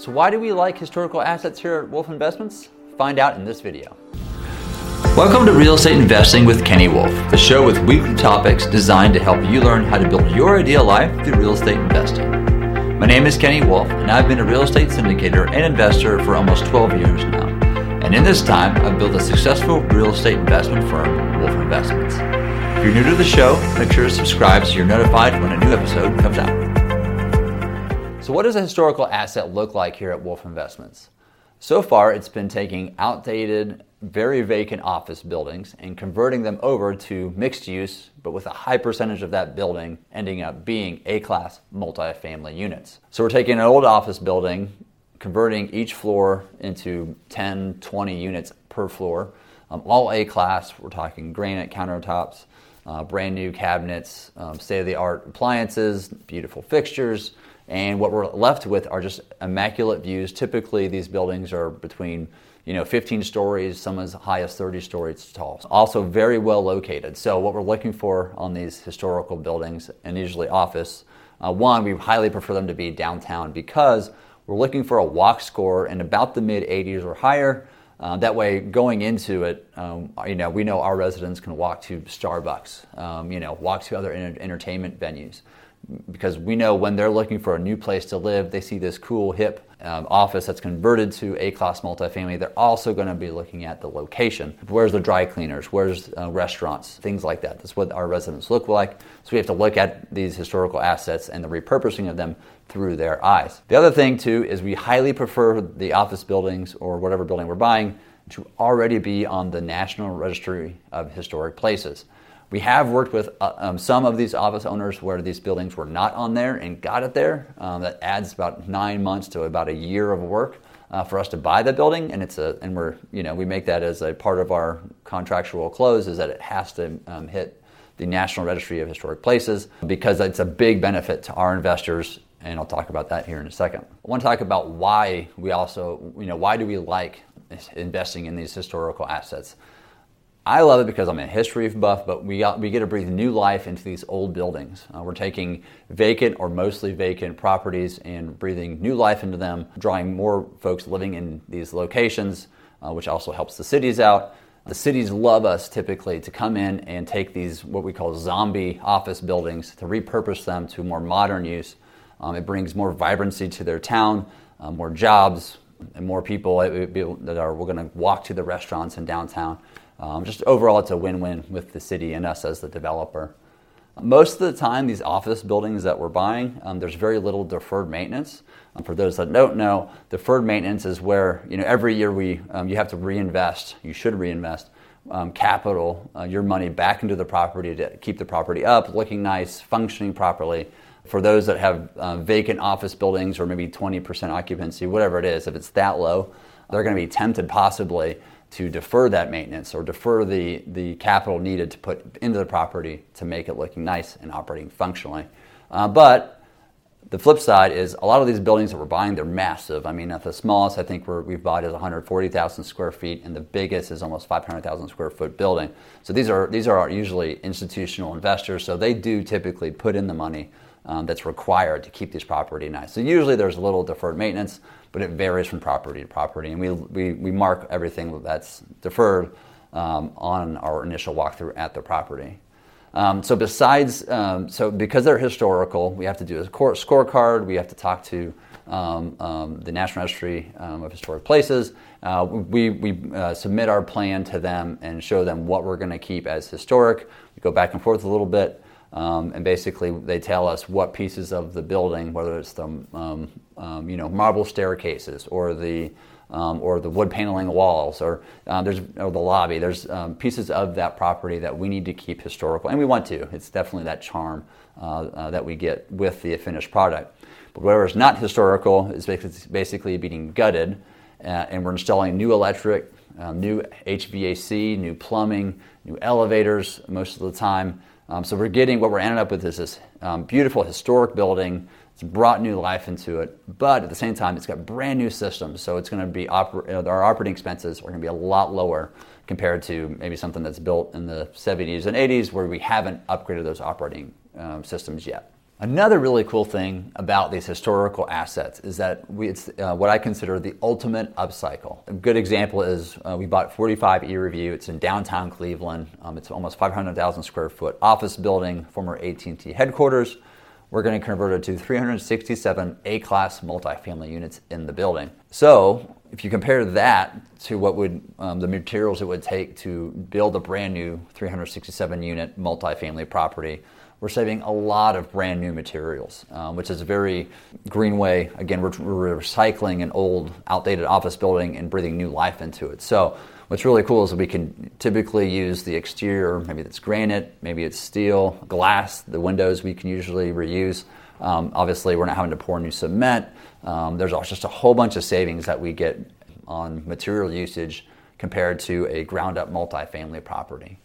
So, why do we like historical assets here at Wolf Investments? Find out in this video. Welcome to Real Estate Investing with Kenny Wolf, the show with weekly topics designed to help you learn how to build your ideal life through real estate investing. My name is Kenny Wolf, and I've been a real estate syndicator and investor for almost 12 years now. And in this time, I've built a successful real estate investment firm, Wolf Investments. If you're new to the show, make sure to subscribe so you're notified when a new episode comes out. So, what does a historical asset look like here at Wolf Investments? So far, it's been taking outdated, very vacant office buildings and converting them over to mixed use, but with a high percentage of that building ending up being A class multifamily units. So, we're taking an old office building, converting each floor into 10, 20 units per floor, um, all A class. We're talking granite countertops, uh, brand new cabinets, um, state of the art appliances, beautiful fixtures and what we're left with are just immaculate views. Typically, these buildings are between you know 15 stories, some as high as 30 stories tall. Also, very well located. So, what we're looking for on these historical buildings, and usually office, uh, one, we highly prefer them to be downtown because we're looking for a walk score in about the mid 80s or higher. Uh, that way, going into it, um, you know, we know our residents can walk to Starbucks, um, you know, walk to other entertainment venues because we know when they're looking for a new place to live, they see this cool, hip um, office that's converted to A class multifamily. They're also going to be looking at the location. Where's the dry cleaners? Where's uh, restaurants? Things like that. That's what our residents look like. So we have to look at these historical assets and the repurposing of them through their eyes. The other thing, too, is we highly prefer the office buildings or whatever building we're buying to already be on the National Registry of Historic Places. We have worked with uh, um, some of these office owners where these buildings were not on there and got it there. Um, that adds about nine months to about a year of work uh, for us to buy the building, and it's a and we're you know we make that as a part of our contractual close is that it has to um, hit the National Registry of Historic Places because it's a big benefit to our investors and I'll talk about that here in a second. I want to talk about why we also, you know, why do we like investing in these historical assets? I love it because I'm a history buff, but we, got, we get to breathe new life into these old buildings. Uh, we're taking vacant or mostly vacant properties and breathing new life into them, drawing more folks living in these locations, uh, which also helps the cities out. The cities love us typically to come in and take these, what we call zombie office buildings, to repurpose them to more modern use. Um, it brings more vibrancy to their town, uh, more jobs, and more people that are we're going to walk to the restaurants in downtown. Um, just overall, it's a win win with the city and us as the developer. Most of the time, these office buildings that we're buying, um, there's very little deferred maintenance. Um, for those that don't know, deferred maintenance is where you know every year we um, you have to reinvest. You should reinvest um, capital, uh, your money back into the property to keep the property up, looking nice, functioning properly. For those that have uh, vacant office buildings or maybe 20% occupancy, whatever it is, if it's that low, they're going to be tempted possibly to defer that maintenance or defer the, the capital needed to put into the property to make it looking nice and operating functionally. Uh, but the flip side is a lot of these buildings that we're buying, they're massive. I mean, at the smallest, I think we have bought is 140,000 square feet, and the biggest is almost 500,000 square foot building. So these are these are usually institutional investors, so they do typically put in the money um, that's required to keep these property nice. So usually there's a little deferred maintenance, but it varies from property to property. And we, we, we mark everything that's deferred um, on our initial walkthrough at the property. Um, so besides, um, so because they're historical, we have to do a scorecard. We have to talk to um, um, the National Registry um, of Historic Places. Uh, we we uh, submit our plan to them and show them what we're going to keep as historic. We go back and forth a little bit. Um, and basically, they tell us what pieces of the building, whether it's the um, um, you know marble staircases or the um, or the wood paneling walls or uh, there's or the lobby. There's um, pieces of that property that we need to keep historical, and we want to. It's definitely that charm uh, uh, that we get with the finished product. But whatever is not historical is basically being gutted, uh, and we're installing new electric, um, new HVAC, new plumbing, new elevators most of the time. Um, so we're getting what we're ending up with is this um, beautiful historic building. It's brought new life into it, but at the same time, it's got brand new systems. So it's going to be oper- our operating expenses are going to be a lot lower compared to maybe something that's built in the 70s and 80s where we haven't upgraded those operating um, systems yet. Another really cool thing about these historical assets is that we, it's uh, what I consider the ultimate upcycle. A good example is uh, we bought 45 E Review. It's in downtown Cleveland. Um, it's almost 500,000 square foot office building, former AT&T headquarters. We're going to convert it to 367 A-class multifamily units in the building. So if you compare that to what would um, the materials it would take to build a brand new 367 unit multifamily property we're saving a lot of brand new materials, um, which is a very green way. Again, we're, we're, recycling an old, outdated office building and breathing new life into it. So, what's really cool is we can typically use the exterior, maybe it's granite, maybe it's steel, glass, the windows we can usually reuse. Um, obviously, we're not having to pour new cement. Um, there's just a whole bunch of savings that we get on material usage compared to a ground up multifamily property.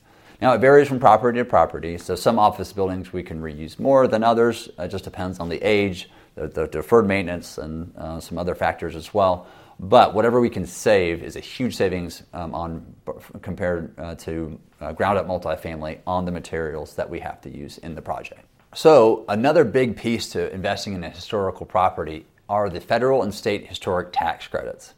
Now, it varies from property to property. So, some office buildings we can reuse more than others. It just depends on the age, the, the deferred maintenance, and uh, some other factors as well. But whatever we can save is a huge savings um, on compared uh, to uh, ground up multifamily on the materials that we have to use in the project. So, another big piece to investing in a historical property are the federal and state historic tax credits.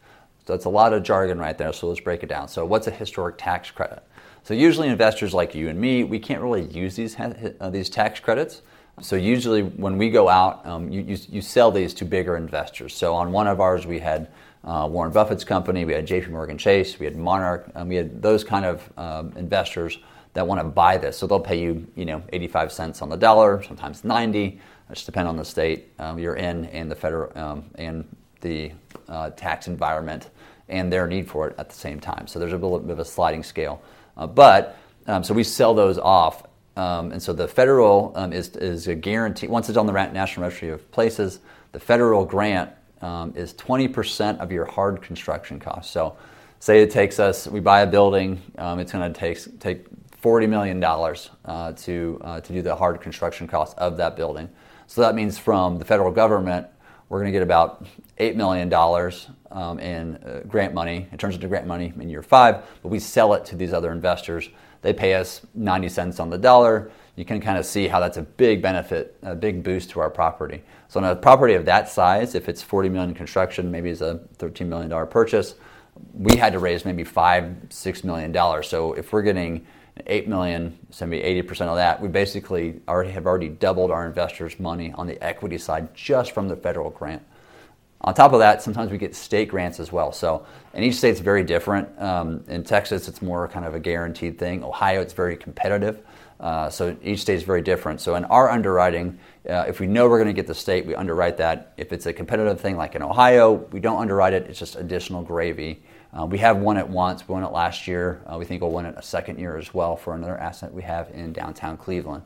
So, it's a lot of jargon right there, so let's break it down. So, what's a historic tax credit? So usually investors like you and me, we can't really use these, uh, these tax credits. So usually when we go out, um, you, you, you, sell these to bigger investors. So on one of ours, we had uh, Warren Buffett's company, we had J.P. Morgan Chase, we had Monarch, um, we had those kind of um, investors that want to buy this. So they'll pay you, you know, 85 cents on the dollar, sometimes 90. Just depend on the state um, you're in and the federal um, and the uh, tax environment and their need for it at the same time. So there's a little bit of a sliding scale. Uh, but um, so we sell those off. Um, and so the federal um, is, is a guarantee. Once it's on the National Registry of Places, the federal grant um, is 20% of your hard construction costs. So say it takes us, we buy a building, um, it's going to take, take $40 million uh, to, uh, to do the hard construction costs of that building. So that means from the federal government, we're going to get about $8 million um, in uh, grant money. It turns into grant money in year five, but we sell it to these other investors. They pay us 90 cents on the dollar. You can kind of see how that's a big benefit, a big boost to our property. So, on a property of that size, if it's 40 million construction, maybe it's a 13 million dollar purchase, we had to raise maybe five, six million dollars. So, if we're getting 8 million, so maybe 80% of that, we basically already have already doubled our investors' money on the equity side just from the federal grant. On top of that, sometimes we get state grants as well. So, and each state's very different. Um, in Texas, it's more kind of a guaranteed thing. Ohio, it's very competitive. Uh, so each state is very different. So in our underwriting, uh, if we know we're going to get the state, we underwrite that. If it's a competitive thing like in Ohio, we don't underwrite it. It's just additional gravy. Uh, we have won it once. We won it last year. Uh, we think we'll win it a second year as well for another asset we have in downtown Cleveland.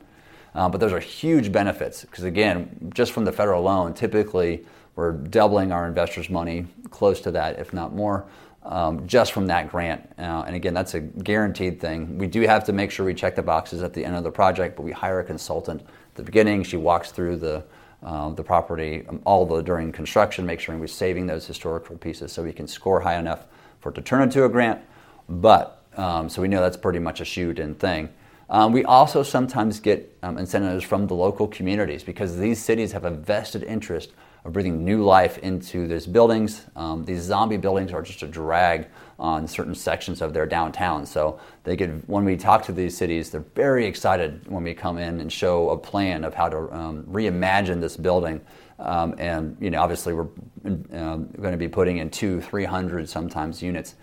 Uh, but those are huge benefits because again, just from the federal loan, typically we're doubling our investors' money, close to that, if not more, um, just from that grant. Uh, and again, that's a guaranteed thing. We do have to make sure we check the boxes at the end of the project, but we hire a consultant at the beginning. She walks through the uh, the property um, all the during construction, make sure we're saving those historical pieces so we can score high enough for it to turn into a grant. But um, so we know that's pretty much a shoot in thing. Um, we also sometimes get um, incentives from the local communities because these cities have a vested interest of breathing new life into these buildings. Um, these zombie buildings are just a drag on certain sections of their downtown. So they get when we talk to these cities, they're very excited when we come in and show a plan of how to um, reimagine this building. Um, and you know, obviously, we're uh, going to be putting in two, three hundred sometimes units,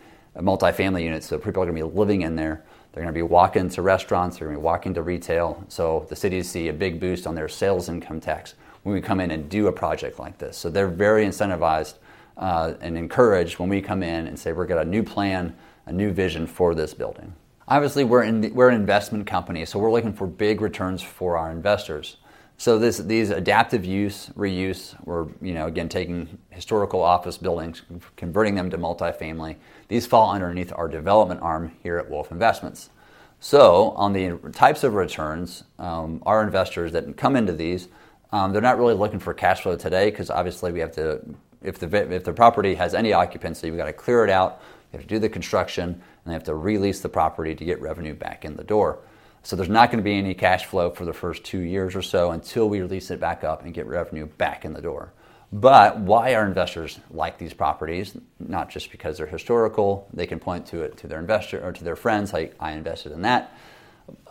multifamily units. So people are going to be living in there. They're going to be walking to restaurants. They're going to be walking to retail. So the cities see a big boost on their sales income tax when we come in and do a project like this. So they're very incentivized uh, and encouraged when we come in and say we're got a new plan, a new vision for this building. Obviously, we're, in the, we're an investment company, so we're looking for big returns for our investors. So this, these adaptive use, reuse, we're you know again taking historical office buildings, converting them to multifamily. These fall underneath our development arm here at Wolf Investments. So on the types of returns, um, our investors that come into these um, they're not really looking for cash flow today because obviously we have to, if the, if the property has any occupancy, we've got to clear it out, we have to do the construction, and they have to release the property to get revenue back in the door. So there's not going to be any cash flow for the first two years or so until we release it back up and get revenue back in the door. But why are investors like these properties, not just because they're historical, they can point to it to their investor or to their friends, like I invested in that,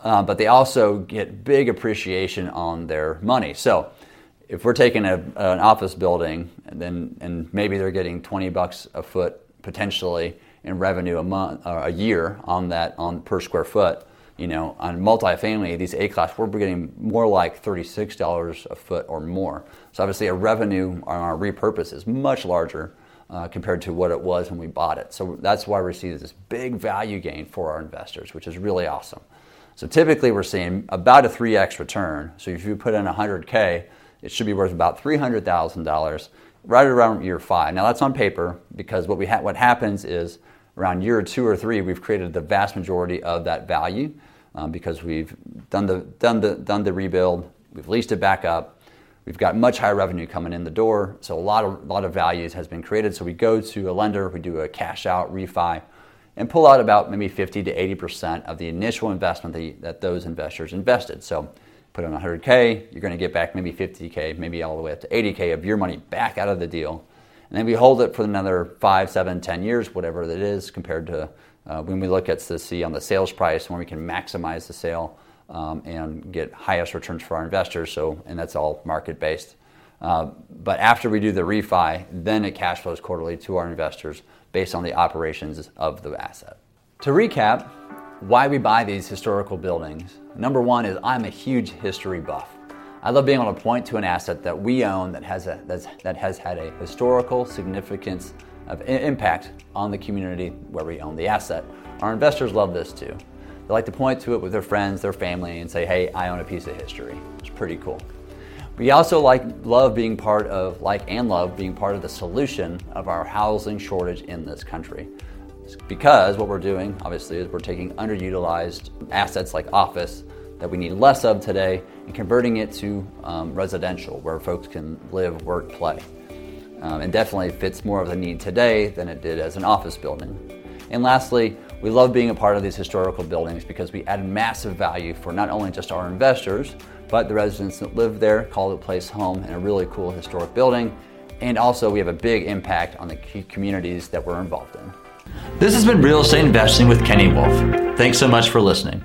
uh, but they also get big appreciation on their money. So if we're taking a, an office building and then and maybe they're getting 20 bucks a foot potentially in revenue a month or a year on that on per square foot you know, on multifamily, these A class, we're getting more like $36 a foot or more. So obviously, our revenue on our repurpose is much larger uh, compared to what it was when we bought it. So that's why we're seeing this big value gain for our investors, which is really awesome. So typically, we're seeing about a 3x return. So if you put in 100K, it should be worth about $300,000 right around year five. Now that's on paper because what we ha- what happens is around year two or three, we've created the vast majority of that value um, because we've done the, done, the, done the rebuild, we've leased it back up, we've got much higher revenue coming in the door, so a lot of, lot of values has been created. So we go to a lender, we do a cash out refi, and pull out about maybe 50 to 80% of the initial investment that, that those investors invested. So put in 100K, you're going to get back maybe 50K, maybe all the way up to 80K of your money back out of the deal. And then we hold it for another five, seven, ten years, whatever it is, compared to uh, when we look at the see on the sales price, when we can maximize the sale um, and get highest returns for our investors. So, and that's all market based. Uh, but after we do the refi, then it cash flows quarterly to our investors based on the operations of the asset. To recap, why we buy these historical buildings. Number one is I'm a huge history buff. I love being able to point to an asset that we own that has, a, that has had a historical significance of impact on the community where we own the asset. Our investors love this too. They like to point to it with their friends, their family, and say, hey, I own a piece of history. It's pretty cool. We also like love being part of, like and love being part of the solution of our housing shortage in this country. Because what we're doing, obviously, is we're taking underutilized assets like office that we need less of today and converting it to um, residential where folks can live, work, play. Um, and definitely fits more of the need today than it did as an office building. And lastly, we love being a part of these historical buildings because we add massive value for not only just our investors, but the residents that live there, call the place home, in a really cool historic building. And also, we have a big impact on the communities that we're involved in. This has been Real Estate Investing with Kenny Wolf. Thanks so much for listening.